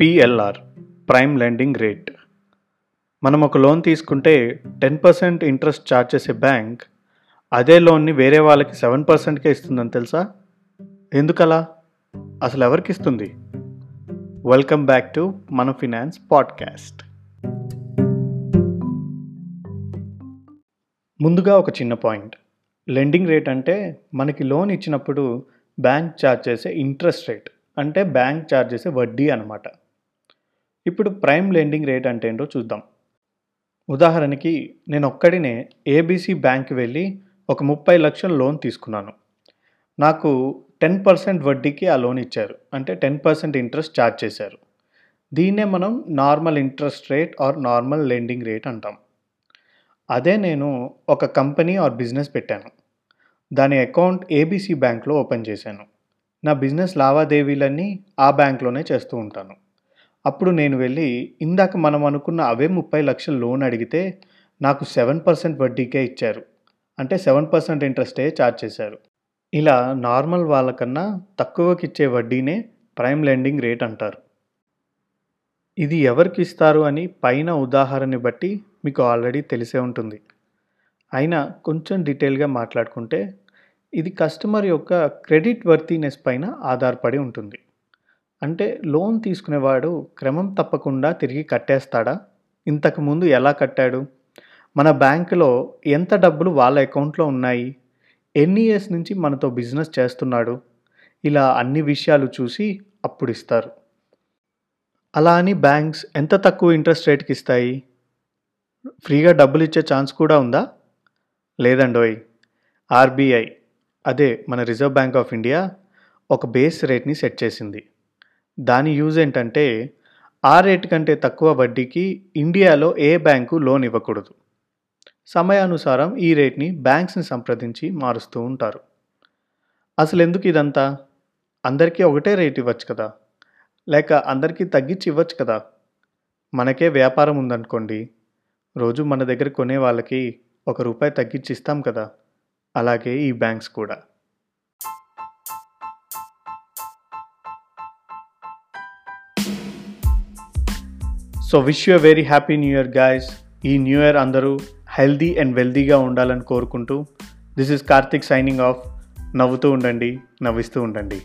PLR prime lending rate. మనం ఒక loan తీసుకుంటే టెన్ పర్సెంట్ ఇంట్రెస్ట్ ఛార్జ్ చేసే బ్యాంక్ అదే లోన్ని వేరే వాళ్ళకి సెవెన్ పర్సెంట్కే ఇస్తుందని తెలుసా? ఎందుకలా? అసలు ఎవరికి ఇస్తుంది? వెల్కమ్ బ్యాక్ టు మన ఫినాన్స్ పాడ్కాస్ట్. ముందుగా ఒక చిన్న పాయింట్. లెండింగ్ రేట్ అంటే మనకి లోన్ ఇచ్చినప్పుడు బ్యాంక్ ఛార్జ్ చేసే ఇంట్రెస్ట్ రేట్ అంటే బ్యాంక్ ఛార్జ్ చేసే వడ్డీ అనమాట ఇప్పుడు ప్రైమ్ లెండింగ్ రేట్ అంటే ఏంటో చూద్దాం. ఉదాహరణకి నేను ఒక్కడినే ఏబీసీ బ్యాంక్ వెళ్ళి ఒక ముప్పై లక్షల లోన్ తీసుకున్నాను. నాకు టెన్ పర్సెంట్ వడ్డీకి ఆ లోన్ ఇచ్చారు. అంటే టెన్ పర్సెంట్ ఇంట్రెస్ట్ ఛార్జ్ చేశారు. దీన్నే మనం normal interest rate or normal lending rate అంటాం. అదే నేను ఒక కంపెనీ ఆర్ బిజినెస్ పెట్టాను. దాని అకౌంట్ ఏబీసీ బ్యాంక్లో ఓపెన్ చేశాను. నా బిజినెస్ లావాదేవీలన్నీ ఆ బ్యాంక్లోనే చేస్తూ ఉంటాను. అప్పుడు నేను వెళ్ళి ఇందాక మనం అనుకున్న అవే ముప్పై లక్షలు లోన్ అడిగితే నాకు సెవెన్ పర్సెంట్ వడ్డీకే ఇచ్చారు. అంటే సెవెన్ పర్సెంట్ ఇంట్రెస్టే ఛార్జ్ చేశారు. ఇలా నార్మల్ వాళ్ళకన్నా తక్కువకి ఇచ్చే వడ్డీనే ప్రైమ్ లెండింగ్ రేట్ అంటారు. ఇది ఎవరికి ఇస్తారు అని పైన ఉదాహరణని బట్టి మీకు ఆల్రెడీ తెలిసే ఉంటుంది. అయినా కొంచెం డీటెయిల్గా మాట్లాడుకుంటే ఇది కస్టమర్ యొక్క క్రెడిట్ వర్తీనెస్ పైన ఆధారపడి ఉంటుంది. అంటే లోన్ తీసుకునేవాడు క్రమం తప్పకుండా తిరిగి కట్టేస్తాడా? ఇంతకుముందు ఎలా కట్టాడు? మన బ్యాంకులో ఎంత డబ్బులు వాళ్ళ అకౌంట్లో ఉన్నాయి? ఎన్ని ఇయర్స్ నుంచి మనతో బిజినెస్ చేస్తున్నాడు? ఇలా అన్ని విషయాలు చూసి అప్పుడు ఇస్తారు అలా అని బ్యాంక్స్ ఎంత తక్కువ ఇంట్రెస్ట్ రేట్కి ఇస్తాయి? ఫ్రీగా డబ్బులు ఇచ్చే ఛాన్స్ కూడా ఉందా? లేదండోయ్. ఆర్బీఐ అదే మన రిజర్వ్ బ్యాంక్ ఆఫ్ ఇండియా ఒక బేస్ రేట్ని సెట్ చేసింది. దాని యూజ్ ఏంటంటే ఆ రేట్ కంటే తక్కువ వడ్డీకి ఇండియాలో ఏ బ్యాంకు లోన్ ఇవ్వకూడదు. సమయానుసారం ఈ రేట్ని బ్యాంక్స్ని సంప్రదించి మారుస్తూ ఉంటారు. అసలు ఎందుకు ఇదంతా? అందరికీ ఒకటే రేట్ ఇవ్వచ్చు కదా? లేక అందరికీ తగ్గించి ఇవ్వచ్చు కదా? మనకే వ్యాపారం ఉందనుకోండి రోజు మన దగ్గర కొనే వాళ్ళకి ఒక రూపాయి తగ్గించి ఇస్తాం కదా? అలాగే ఈ బ్యాంక్స్ కూడా. So wish you very happy new year guys ఈ న్యూ ఇయర్ అందరూ హెల్దీ అండ్ వెల్దీగా ఉండాలని కోరుకుంటూ this is Karthik signing off నవ్వుతూ ఉండండి నవ్విస్తూ ఉండండి.